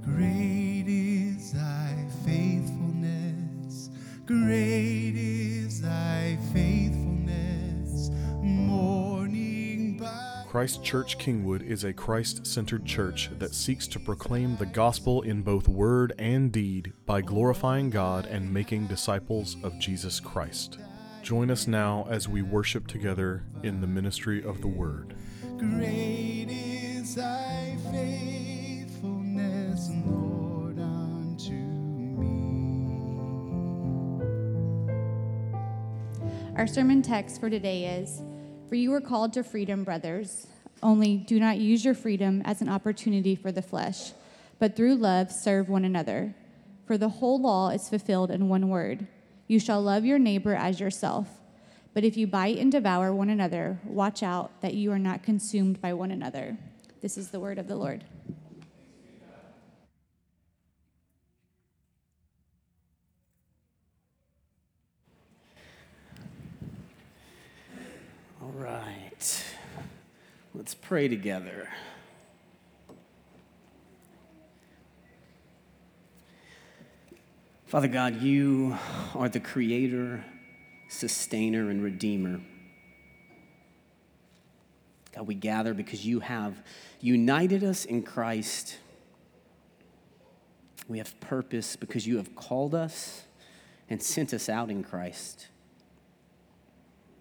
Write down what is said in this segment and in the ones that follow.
Great is thy faithfulness. Great is thy faithfulness. Morning by Christ Church Kingwood is a Christ centered church that seeks to proclaim the gospel in both word and deed by glorifying God and making disciples of Jesus Christ. Join us now as we worship together in the ministry of the word. Great is thy faithfulness, Our sermon text for today is For you were called to freedom, brothers. Only do not use your freedom as an opportunity for the flesh, but through love serve one another. For the whole law is fulfilled in one word You shall love your neighbor as yourself. But if you bite and devour one another, watch out that you are not consumed by one another. This is the word of the Lord. All right. Let's pray together. Father God, you are the creator, sustainer, and redeemer. God, we gather because you have united us in Christ. We have purpose because you have called us and sent us out in Christ.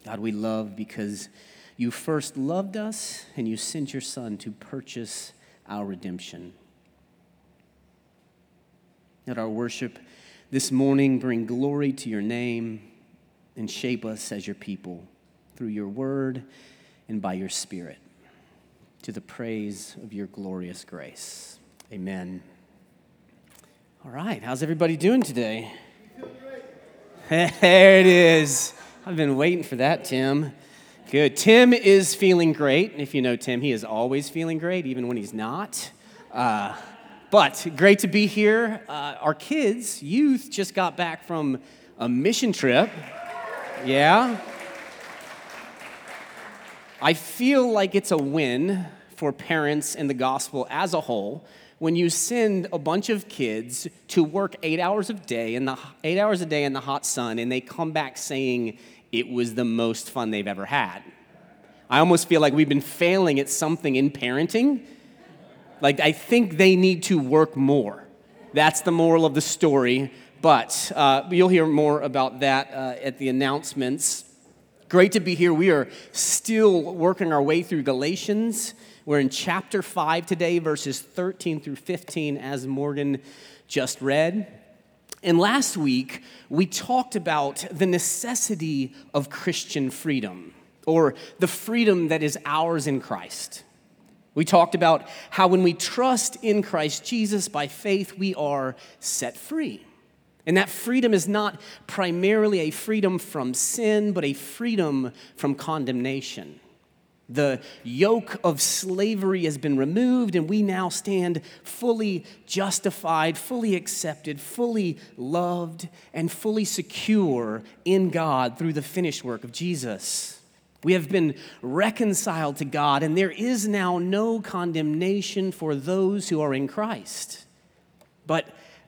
God, we love because you first loved us and you sent your Son to purchase our redemption. Let our worship this morning bring glory to your name and shape us as your people through your word and by your spirit to the praise of your glorious grace. Amen. All right, how's everybody doing today? There it is. I've been waiting for that, Tim. Good. Tim is feeling great. If you know Tim, he is always feeling great, even when he's not. Uh, but great to be here. Uh, our kids, youth, just got back from a mission trip. Yeah. I feel like it's a win for parents and the gospel as a whole when you send a bunch of kids to work eight hours a day in the eight hours a day in the hot sun and they come back saying it was the most fun they've ever had. I almost feel like we've been failing at something in parenting. Like I think they need to work more. That's the moral of the story. But uh, you'll hear more about that uh, at the announcements. Great to be here. We are still working our way through Galatians. We're in chapter 5 today, verses 13 through 15, as Morgan just read. And last week, we talked about the necessity of Christian freedom, or the freedom that is ours in Christ. We talked about how when we trust in Christ Jesus by faith, we are set free. And that freedom is not primarily a freedom from sin, but a freedom from condemnation. The yoke of slavery has been removed, and we now stand fully justified, fully accepted, fully loved, and fully secure in God through the finished work of Jesus. We have been reconciled to God, and there is now no condemnation for those who are in Christ. But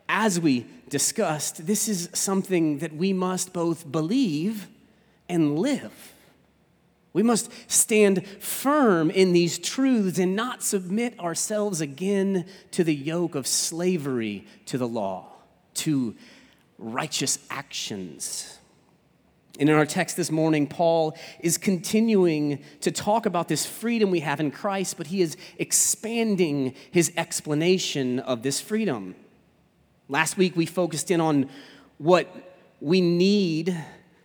as we discussed, this is something that we must both believe and live. We must stand firm in these truths and not submit ourselves again to the yoke of slavery to the law, to righteous actions. And in our text this morning, Paul is continuing to talk about this freedom we have in Christ, but he is expanding his explanation of this freedom. Last week, we focused in on what we need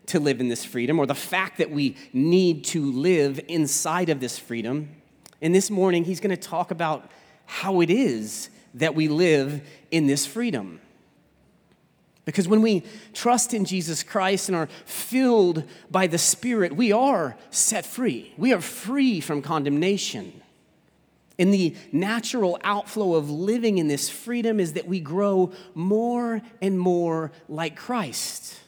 to live in this freedom, or the fact that we need to live inside of this freedom. And this morning, he's going to talk about how it is that we live in this freedom. Because when we trust in Jesus Christ and are filled by the Spirit, we are set free. We are free from condemnation. And the natural outflow of living in this freedom is that we grow more and more like Christ.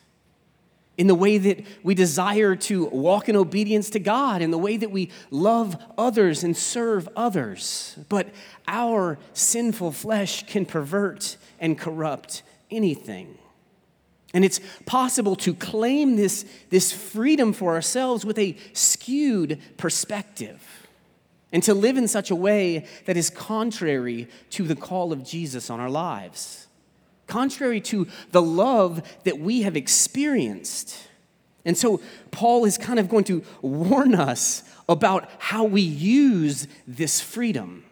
In the way that we desire to walk in obedience to God, in the way that we love others and serve others. But our sinful flesh can pervert and corrupt anything. And it's possible to claim this, this freedom for ourselves with a skewed perspective and to live in such a way that is contrary to the call of Jesus on our lives, contrary to the love that we have experienced. And so, Paul is kind of going to warn us about how we use this freedom.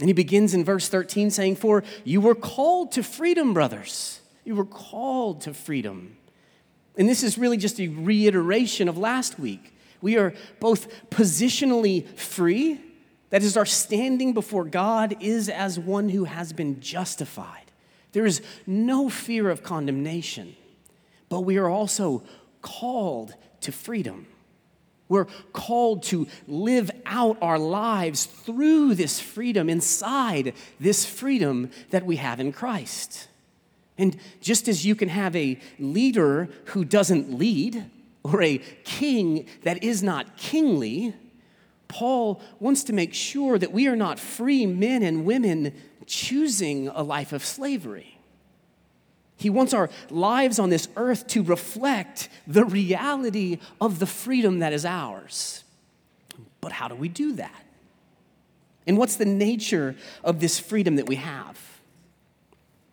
And he begins in verse 13 saying, For you were called to freedom, brothers. You were called to freedom. And this is really just a reiteration of last week. We are both positionally free, that is, our standing before God is as one who has been justified. There is no fear of condemnation, but we are also called to freedom. We're called to live out our lives through this freedom, inside this freedom that we have in Christ. And just as you can have a leader who doesn't lead, or a king that is not kingly, Paul wants to make sure that we are not free men and women choosing a life of slavery. He wants our lives on this earth to reflect the reality of the freedom that is ours. But how do we do that? And what's the nature of this freedom that we have?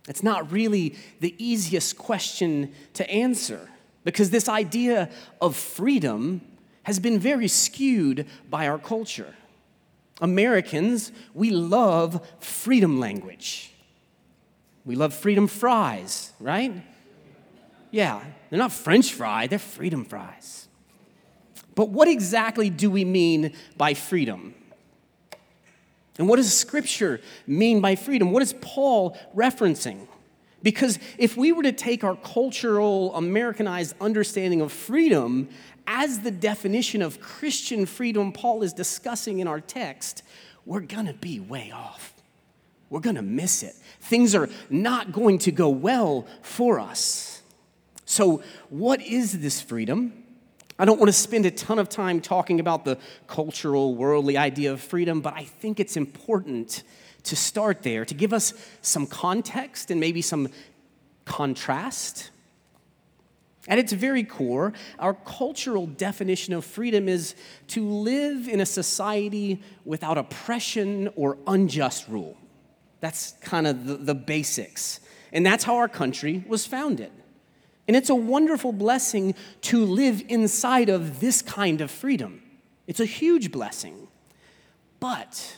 It's not really the easiest question to answer because this idea of freedom has been very skewed by our culture. Americans, we love freedom language. We love freedom fries, right? Yeah, they're not French fry, they're freedom fries. But what exactly do we mean by freedom? And what does Scripture mean by freedom? What is Paul referencing? Because if we were to take our cultural, Americanized understanding of freedom as the definition of Christian freedom Paul is discussing in our text, we're gonna be way off. We're gonna miss it things are not going to go well for us. So, what is this freedom? I don't want to spend a ton of time talking about the cultural, worldly idea of freedom, but I think it's important to start there, to give us some context and maybe some contrast. At its very core, our cultural definition of freedom is to live in a society without oppression or unjust rule. That's kind of the, the basics. And that's how our country was founded. And it's a wonderful blessing to live inside of this kind of freedom. It's a huge blessing. But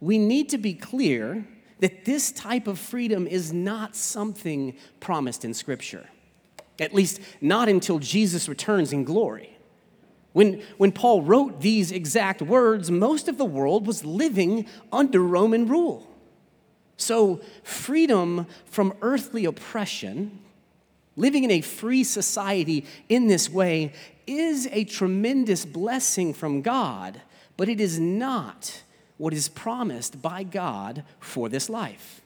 we need to be clear that this type of freedom is not something promised in Scripture, at least not until Jesus returns in glory. When, when Paul wrote these exact words, most of the world was living under Roman rule. So, freedom from earthly oppression, living in a free society in this way, is a tremendous blessing from God, but it is not what is promised by God for this life.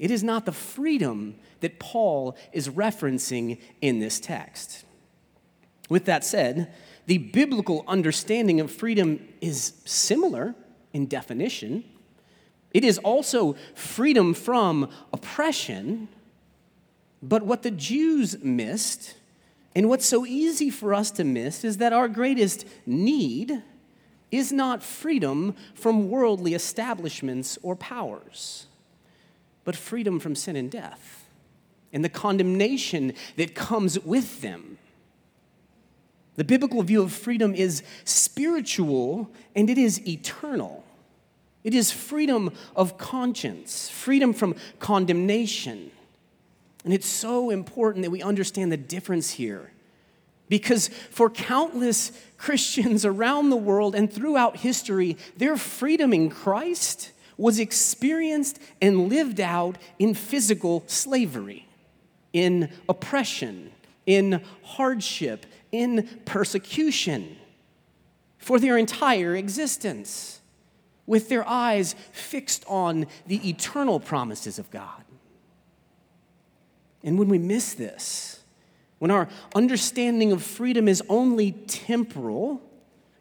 It is not the freedom that Paul is referencing in this text. With that said, the biblical understanding of freedom is similar in definition. It is also freedom from oppression. But what the Jews missed, and what's so easy for us to miss, is that our greatest need is not freedom from worldly establishments or powers, but freedom from sin and death and the condemnation that comes with them. The biblical view of freedom is spiritual and it is eternal. It is freedom of conscience, freedom from condemnation. And it's so important that we understand the difference here. Because for countless Christians around the world and throughout history, their freedom in Christ was experienced and lived out in physical slavery, in oppression, in hardship, in persecution for their entire existence with their eyes fixed on the eternal promises of God. And when we miss this, when our understanding of freedom is only temporal,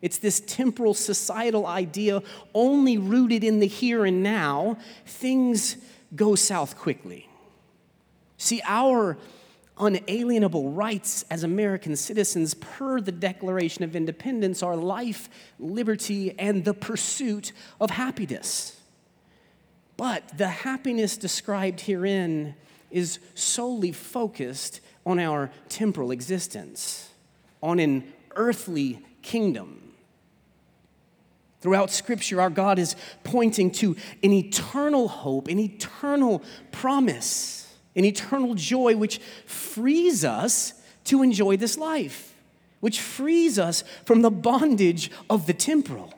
it's this temporal societal idea only rooted in the here and now, things go south quickly. See, our unalienable rights as American citizens, per the Declaration of Independence, are life, liberty, and the pursuit of happiness. But the happiness described herein is solely focused on our temporal existence, on an earthly kingdom. Throughout Scripture, our God is pointing to an eternal hope, an eternal promise, an eternal joy which frees us to enjoy this life, which frees us from the bondage of the temporal.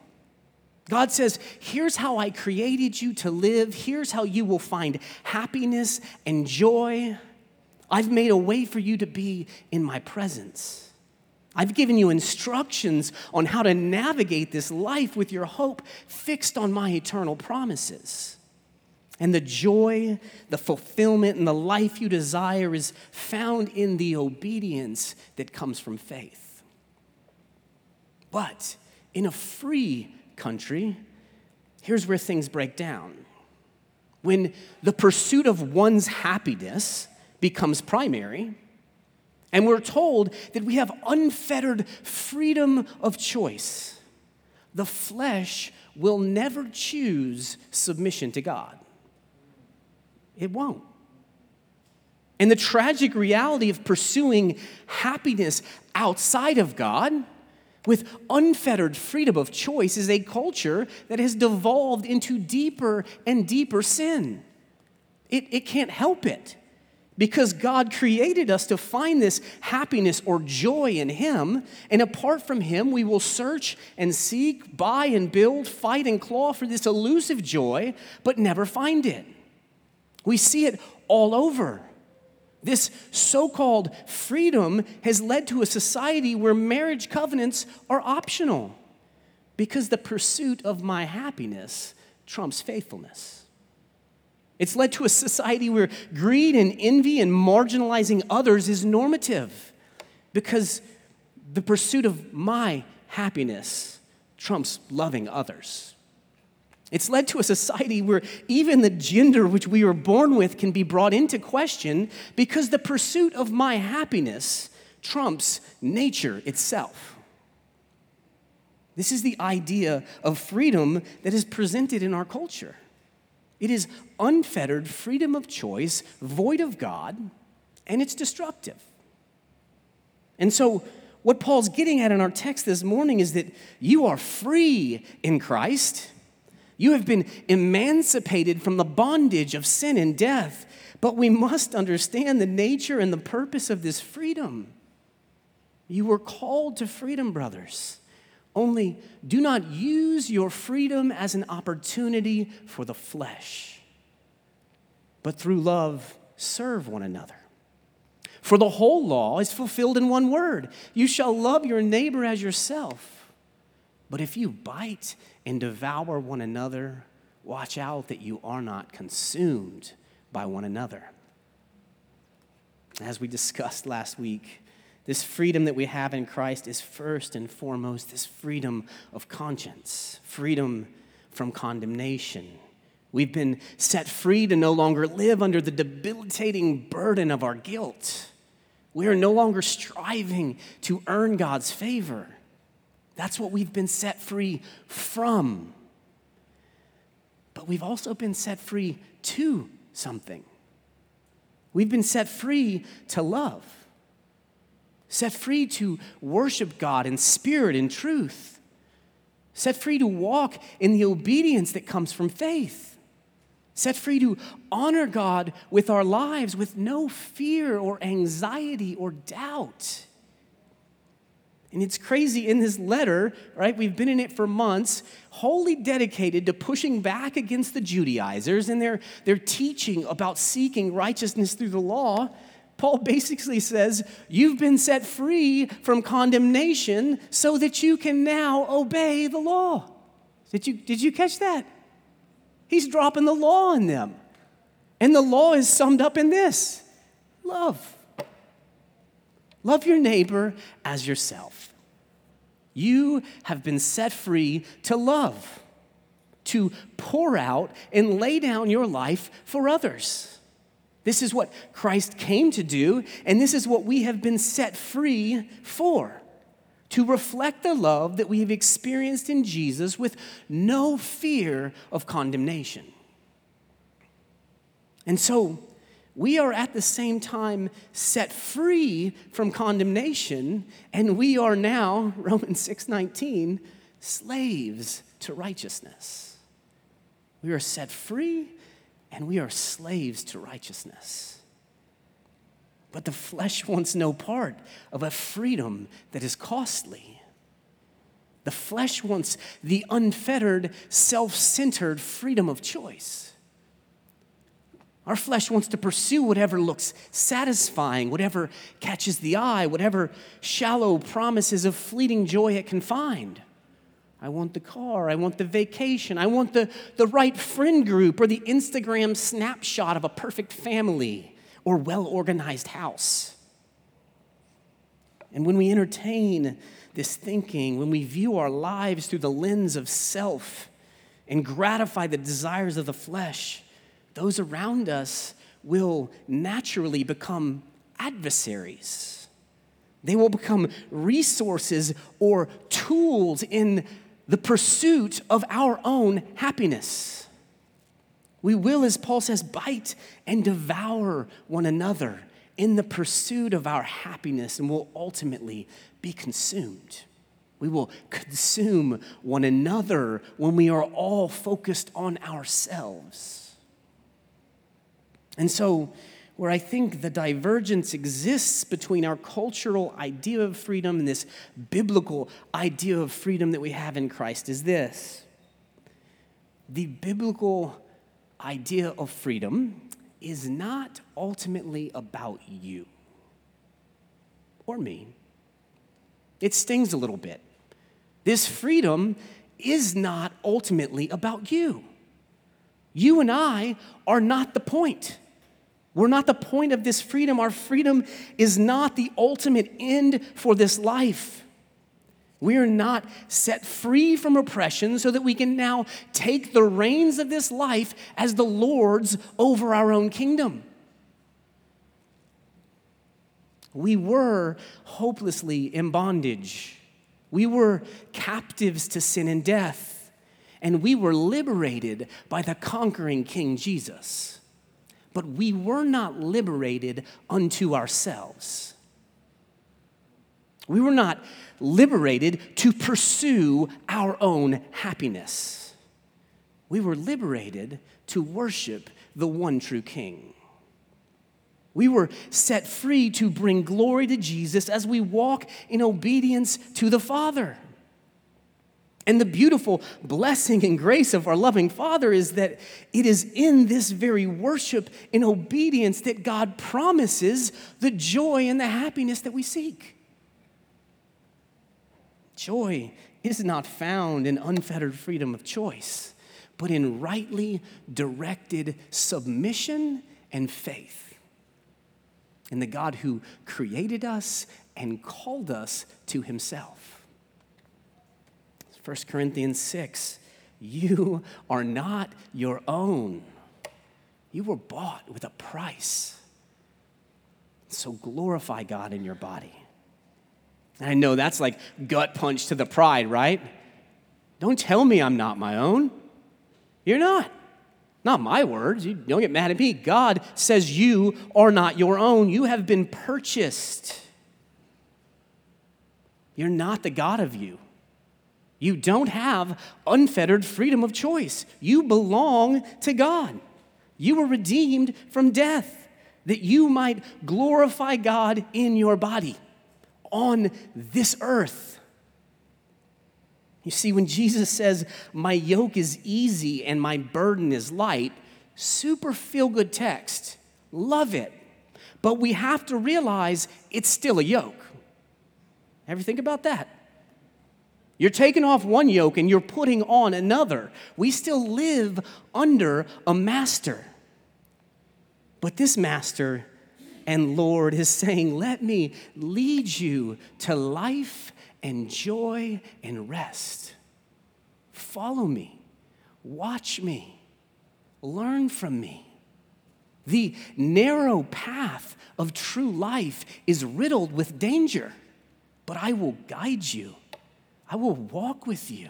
God says, Here's how I created you to live. Here's how you will find happiness and joy. I've made a way for you to be in my presence. I've given you instructions on how to navigate this life with your hope fixed on my eternal promises. And the joy, the fulfillment, and the life you desire is found in the obedience that comes from faith. But in a free country, here's where things break down. When the pursuit of one's happiness becomes primary, and we're told that we have unfettered freedom of choice. The flesh will never choose submission to God. It won't. And the tragic reality of pursuing happiness outside of God with unfettered freedom of choice is a culture that has devolved into deeper and deeper sin. It, it can't help it because God created us to find this happiness or joy in Him. And apart from Him, we will search and seek, buy and build, fight and claw for this elusive joy, but never find it. We see it all over. This so called freedom has led to a society where marriage covenants are optional because the pursuit of my happiness trumps faithfulness. It's led to a society where greed and envy and marginalizing others is normative because the pursuit of my happiness trumps loving others. It's led to a society where even the gender which we were born with can be brought into question because the pursuit of my happiness trumps nature itself. This is the idea of freedom that is presented in our culture. It is unfettered freedom of choice, void of God, and it's destructive. And so, what Paul's getting at in our text this morning is that you are free in Christ. You have been emancipated from the bondage of sin and death, but we must understand the nature and the purpose of this freedom. You were called to freedom, brothers. Only do not use your freedom as an opportunity for the flesh, but through love, serve one another. For the whole law is fulfilled in one word you shall love your neighbor as yourself. But if you bite and devour one another, watch out that you are not consumed by one another. As we discussed last week, this freedom that we have in Christ is first and foremost this freedom of conscience, freedom from condemnation. We've been set free to no longer live under the debilitating burden of our guilt. We are no longer striving to earn God's favor. That's what we've been set free from. But we've also been set free to something. We've been set free to love set free to worship God in spirit and truth, set free to walk in the obedience that comes from faith, set free to honor God with our lives with no fear or anxiety or doubt. And it's crazy in this letter, right? We've been in it for months, wholly dedicated to pushing back against the Judaizers and their, their teaching about seeking righteousness through the law. Paul basically says, You've been set free from condemnation so that you can now obey the law. Did you, did you catch that? He's dropping the law on them. And the law is summed up in this love. Love your neighbor as yourself. You have been set free to love, to pour out and lay down your life for others. This is what Christ came to do, and this is what we have been set free for to reflect the love that we have experienced in Jesus with no fear of condemnation. And so, we are at the same time set free from condemnation and we are now Romans 6:19 slaves to righteousness. We are set free and we are slaves to righteousness. But the flesh wants no part of a freedom that is costly. The flesh wants the unfettered, self centered freedom of choice. Our flesh wants to pursue whatever looks satisfying, whatever catches the eye, whatever shallow promises of fleeting joy it can find. I want the car, I want the vacation, I want the, the right friend group or the Instagram snapshot of a perfect family or well organized house. And when we entertain this thinking, when we view our lives through the lens of self and gratify the desires of the flesh, those around us will naturally become adversaries. They will become resources or tools in the pursuit of our own happiness. We will, as Paul says, bite and devour one another in the pursuit of our happiness and will ultimately be consumed. We will consume one another when we are all focused on ourselves. And so, where I think the divergence exists between our cultural idea of freedom and this biblical idea of freedom that we have in Christ is this the biblical idea of freedom is not ultimately about you or me. It stings a little bit. This freedom is not ultimately about you. You and I are not the point. We're not the point of this freedom. Our freedom is not the ultimate end for this life. We are not set free from oppression so that we can now take the reins of this life as the Lord's over our own kingdom. We were hopelessly in bondage. We were captives to sin and death, and we were liberated by the conquering King Jesus but we were not liberated unto ourselves. We were not liberated to pursue our own happiness. We were liberated to worship the one true King. We were set free to bring glory to Jesus as we walk in obedience to the Father. And the beautiful blessing and grace of our loving Father is that it is in this very worship and obedience that God promises the joy and the happiness that we seek. Joy is not found in unfettered freedom of choice, but in rightly directed submission and faith in the God who created us and called us to himself. 1 Corinthians 6 You are not your own, you were bought with a price. So glorify God in your body. I know that's like gut punch to the pride, right? Don't tell me I'm not my own. You're not. Not my words. You don't get mad at me. God says you are not your own. You have been purchased. You're not the God of you. You don't have unfettered freedom of choice. You belong to God. You were redeemed from death that you might glorify God in your body on this earth. You see, when Jesus says, My yoke is easy and my burden is light, super feel good text. Love it. But we have to realize it's still a yoke. Ever think about that? You're taking off one yoke and you're putting on another. We still live under a master. But this master and Lord is saying, Let me lead you to life and joy and rest. Follow me, watch me, learn from me. The narrow path of true life is riddled with danger, but I will guide you. I will walk with you.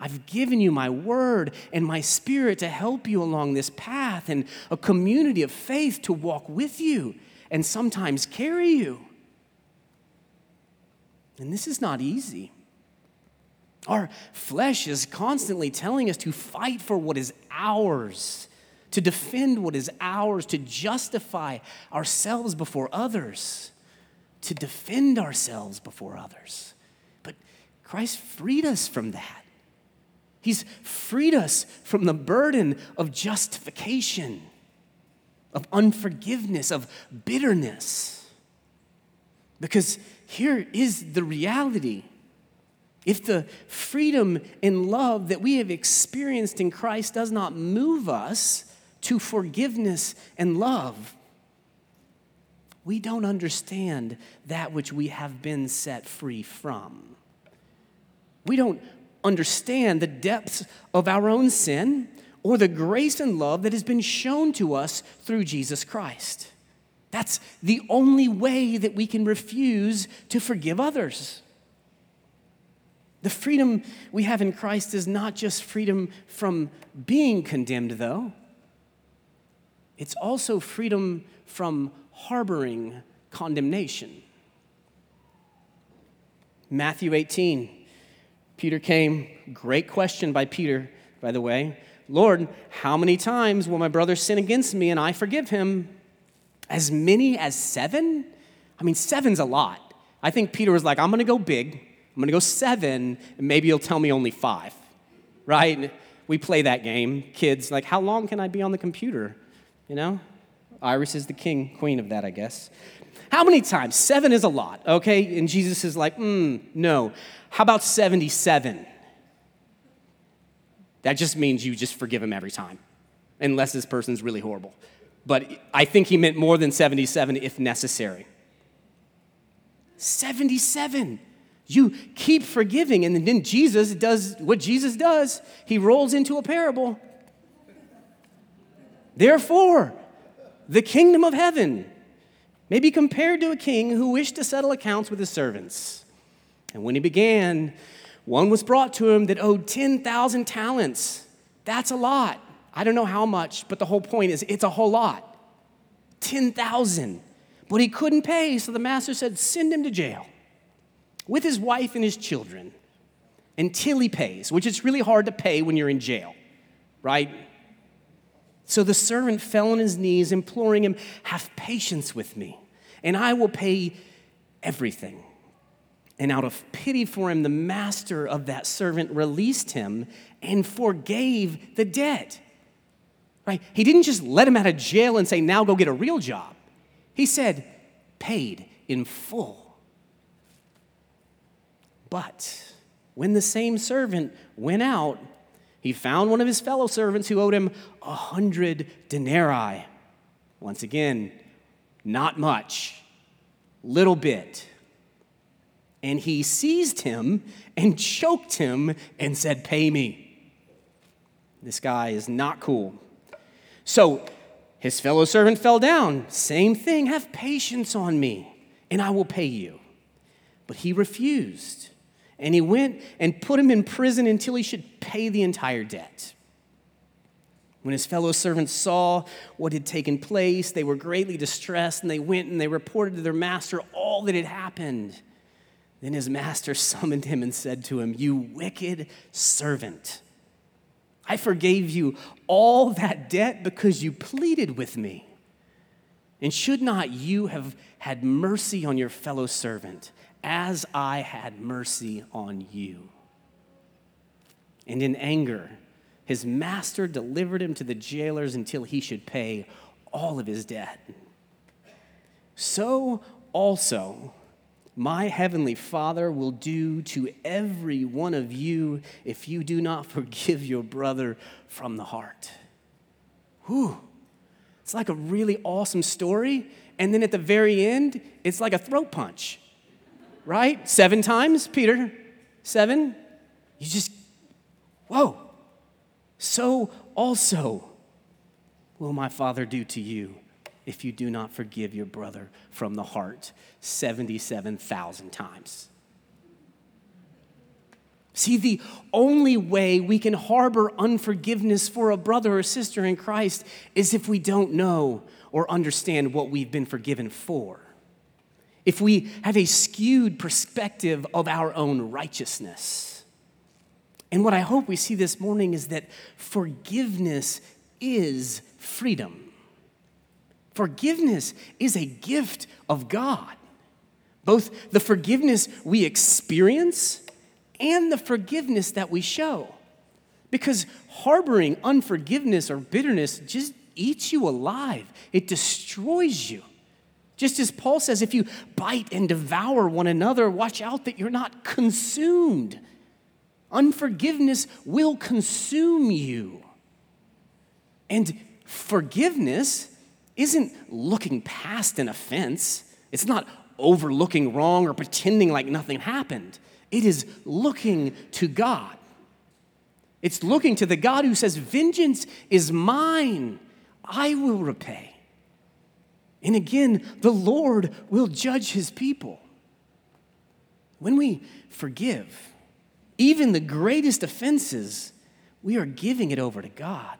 I've given you my word and my spirit to help you along this path and a community of faith to walk with you and sometimes carry you. And this is not easy. Our flesh is constantly telling us to fight for what is ours, to defend what is ours, to justify ourselves before others, to defend ourselves before others. Christ freed us from that. He's freed us from the burden of justification, of unforgiveness, of bitterness. Because here is the reality. If the freedom and love that we have experienced in Christ does not move us to forgiveness and love, we don't understand that which we have been set free from. We don't understand the depths of our own sin or the grace and love that has been shown to us through Jesus Christ. That's the only way that we can refuse to forgive others. The freedom we have in Christ is not just freedom from being condemned, though, it's also freedom from harboring condemnation. Matthew 18 Peter came, great question by Peter, by the way. Lord, how many times will my brother sin against me and I forgive him? As many as seven? I mean, seven's a lot. I think Peter was like, I'm gonna go big, I'm gonna go seven, and maybe you'll tell me only five, right? We play that game. Kids, like, how long can I be on the computer? You know? Iris is the king, queen of that, I guess. How many times? Seven is a lot, okay? And Jesus is like, mm, no. How about 77? That just means you just forgive him every time, unless this person's really horrible. But I think he meant more than 77 if necessary. 77. You keep forgiving, and then Jesus does what Jesus does. He rolls into a parable. Therefore, the kingdom of heaven may be compared to a king who wished to settle accounts with his servants. And when he began, one was brought to him that owed 10,000 talents. That's a lot. I don't know how much, but the whole point is it's a whole lot. 10,000. But he couldn't pay, so the master said, Send him to jail with his wife and his children until he pays, which is really hard to pay when you're in jail, right? So the servant fell on his knees, imploring him, Have patience with me, and I will pay everything. And out of pity for him, the master of that servant released him and forgave the debt. Right? He didn't just let him out of jail and say, Now go get a real job. He said, Paid in full. But when the same servant went out, he found one of his fellow servants who owed him a hundred denarii. Once again, not much, little bit. And he seized him and choked him and said, Pay me. This guy is not cool. So his fellow servant fell down. Same thing, have patience on me, and I will pay you. But he refused. And he went and put him in prison until he should pay the entire debt. When his fellow servants saw what had taken place, they were greatly distressed, and they went and they reported to their master all that had happened. Then his master summoned him and said to him, You wicked servant, I forgave you all that debt because you pleaded with me. And should not you have had mercy on your fellow servant? As I had mercy on you. And in anger, his master delivered him to the jailers until he should pay all of his debt. So also, my heavenly Father will do to every one of you if you do not forgive your brother from the heart. Whew. It's like a really awesome story. And then at the very end, it's like a throat punch, right? Seven times, Peter? Seven? You just, whoa. So also will my Father do to you if you do not forgive your brother from the heart 77,000 times. See, the only way we can harbor unforgiveness for a brother or sister in Christ is if we don't know or understand what we've been forgiven for. If we have a skewed perspective of our own righteousness. And what I hope we see this morning is that forgiveness is freedom. Forgiveness is a gift of God. Both the forgiveness we experience and the forgiveness that we show. Because harboring unforgiveness or bitterness just eats you alive, it destroys you. Just as Paul says, if you bite and devour one another, watch out that you're not consumed. Unforgiveness will consume you. And forgiveness isn't looking past an offense, it's not overlooking wrong or pretending like nothing happened. It is looking to God. It's looking to the God who says, Vengeance is mine, I will repay. And again, the Lord will judge his people. When we forgive, even the greatest offenses, we are giving it over to God.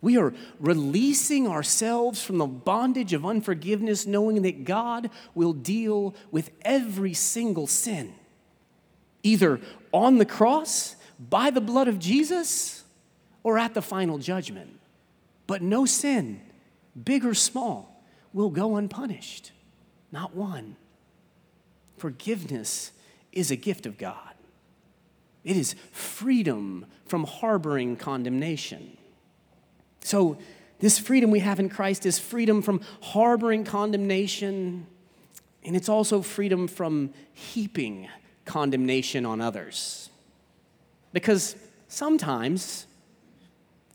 We are releasing ourselves from the bondage of unforgiveness, knowing that God will deal with every single sin either on the cross, by the blood of Jesus, or at the final judgment. But no sin, big or small, will go unpunished. Not one. Forgiveness is a gift of God. It is freedom from harboring condemnation. So, this freedom we have in Christ is freedom from harboring condemnation, and it's also freedom from heaping condemnation on others. Because sometimes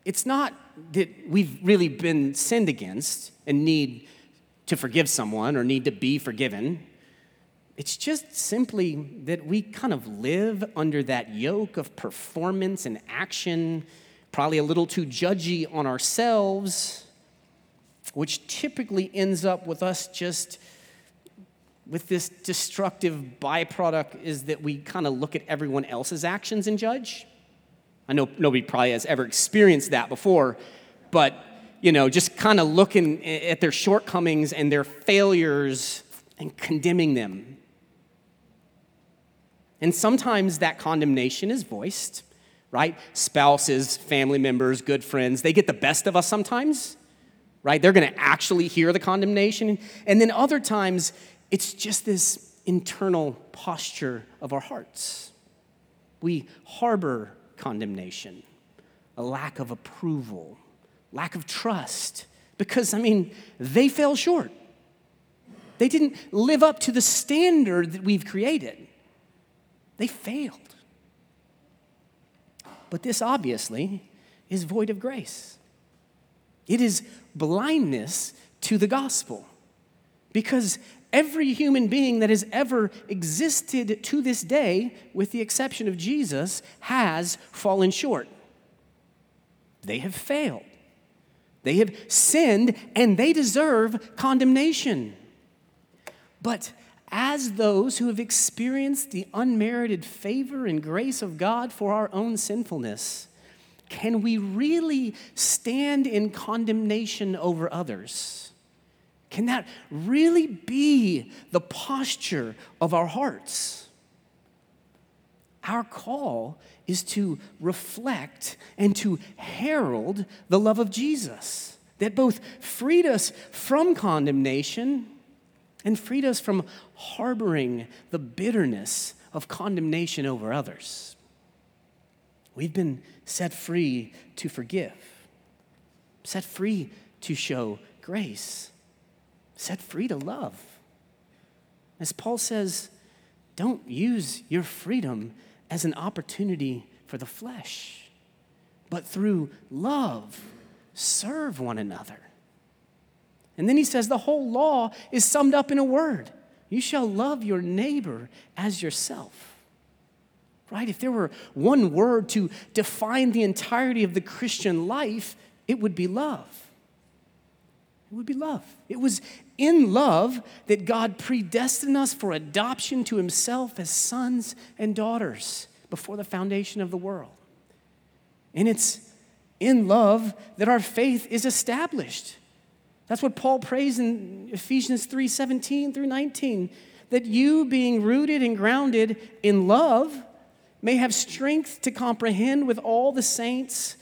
it's not that we've really been sinned against and need to forgive someone or need to be forgiven. It's just simply that we kind of live under that yoke of performance and action, probably a little too judgy on ourselves, which typically ends up with us just with this destructive byproduct is that we kind of look at everyone else's actions and judge. I know nobody probably has ever experienced that before, but you know, just kind of looking at their shortcomings and their failures and condemning them. And sometimes that condemnation is voiced, right? Spouses, family members, good friends, they get the best of us sometimes, right? They're going to actually hear the condemnation. And then other times, it's just this internal posture of our hearts. We harbor condemnation, a lack of approval, lack of trust, because, I mean, they fell short. They didn't live up to the standard that we've created. They failed. But this obviously is void of grace. It is blindness to the gospel. Because every human being that has ever existed to this day, with the exception of Jesus, has fallen short. They have failed. They have sinned and they deserve condemnation. But as those who have experienced the unmerited favor and grace of God for our own sinfulness, can we really stand in condemnation over others? Can that really be the posture of our hearts? Our call is to reflect and to herald the love of Jesus that both freed us from condemnation and freed us from harboring the bitterness of condemnation over others. We've been set free to forgive, set free to show grace set free to love. As Paul says, don't use your freedom as an opportunity for the flesh, but through love, serve one another. And then he says the whole law is summed up in a word you shall love your neighbor as yourself. Right? If there were one word to define the entirety of the Christian life, it would be love. It would be love. It was in love that God predestined us for adoption to himself as sons and daughters before the foundation of the world. And it's in love that our faith is established. That's what Paul prays in Ephesians 3 17 through 19. That you, being rooted and grounded in love, may have strength to comprehend with all the saints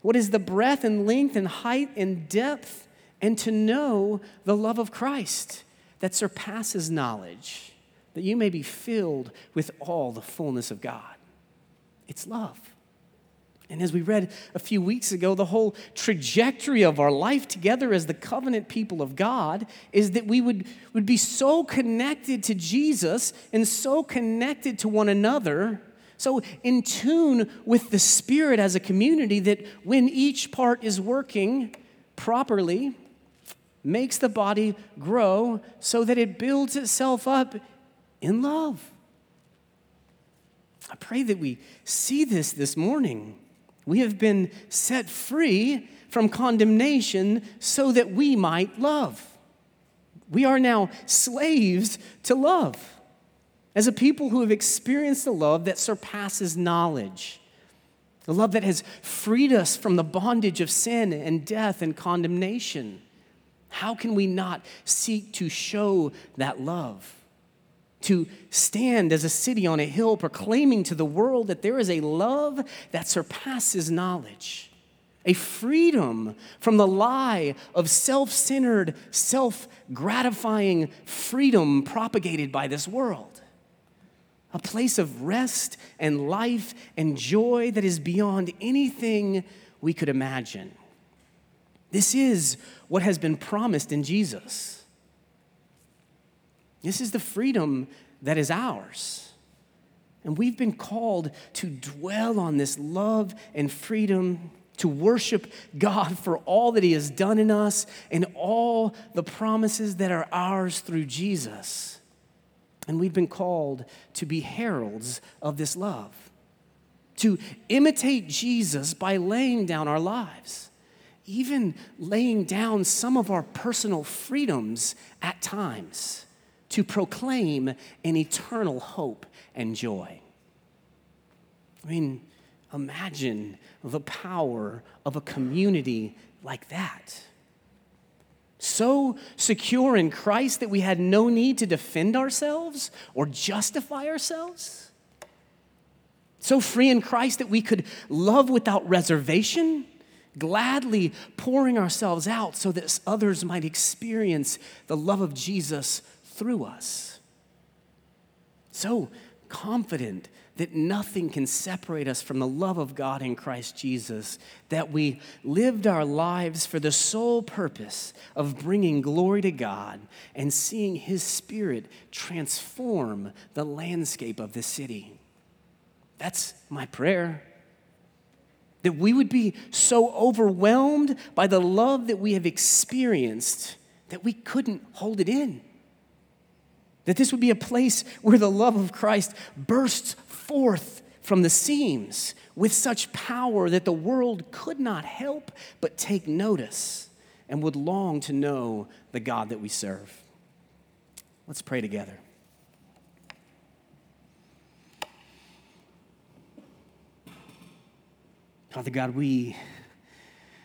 what is the breadth and length and height and depth, and to know the love of Christ that surpasses knowledge, that you may be filled with all the fullness of God. It's love. And as we read a few weeks ago, the whole trajectory of our life together as the covenant people of God is that we would, would be so connected to Jesus and so connected to one another, so in tune with the Spirit as a community that when each part is working properly, makes the body grow so that it builds itself up in love. I pray that we see this this morning. We have been set free from condemnation so that we might love. We are now slaves to love as a people who have experienced the love that surpasses knowledge, the love that has freed us from the bondage of sin and death and condemnation. How can we not seek to show that love? to stand as a city on a hill proclaiming to the world that there is a love that surpasses knowledge, a freedom from the lie of self centered, self gratifying freedom propagated by this world, a place of rest and life and joy that is beyond anything we could imagine. This is what has been promised in Jesus. This is the freedom that is ours. And we've been called to dwell on this love and freedom, to worship God for all that He has done in us and all the promises that are ours through Jesus. And we've been called to be heralds of this love, to imitate Jesus by laying down our lives, even laying down some of our personal freedoms at times to proclaim an eternal hope and joy. I mean, imagine the power of a community like that. So secure in Christ that we had no need to defend ourselves or justify ourselves. So free in Christ that we could love without reservation, gladly pouring ourselves out so that others might experience the love of Jesus through us. So confident that nothing can separate us from the love of God in Christ Jesus, that we lived our lives for the sole purpose of bringing glory to God and seeing His Spirit transform the landscape of this city. That's my prayer. That we would be so overwhelmed by the love that we have experienced that we couldn't hold it in. That this would be a place where the love of Christ bursts forth from the seams with such power that the world could not help but take notice and would long to know the God that we serve. Let's pray together. Father God, we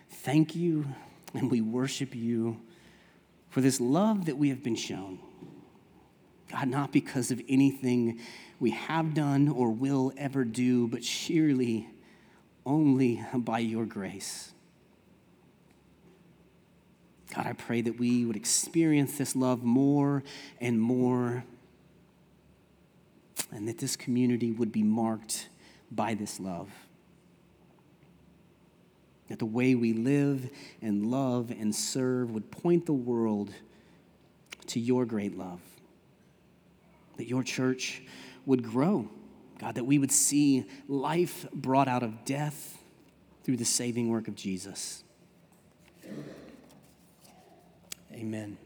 thank you and we worship you for this love that we have been shown. God, not because of anything we have done or will ever do, but sheerly only by your grace. God, I pray that we would experience this love more and more, and that this community would be marked by this love. That the way we live and love and serve would point the world to your great love that your church would grow. God, that we would see life brought out of death through the saving work of Jesus. Amen.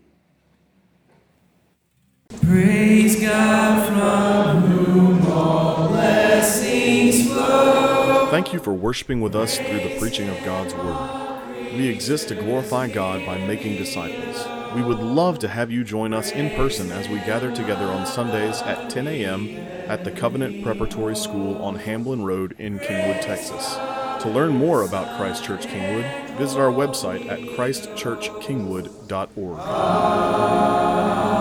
Praise God from whom all blessings. Thank you for worshiping with us through the preaching of God's Word. We exist to glorify God by making disciples. We would love to have you join us in person as we gather together on Sundays at 10 a.m. at the Covenant Preparatory School on Hamblen Road in Kingwood, Texas. To learn more about Christ Church Kingwood, visit our website at christchurchkingwood.org.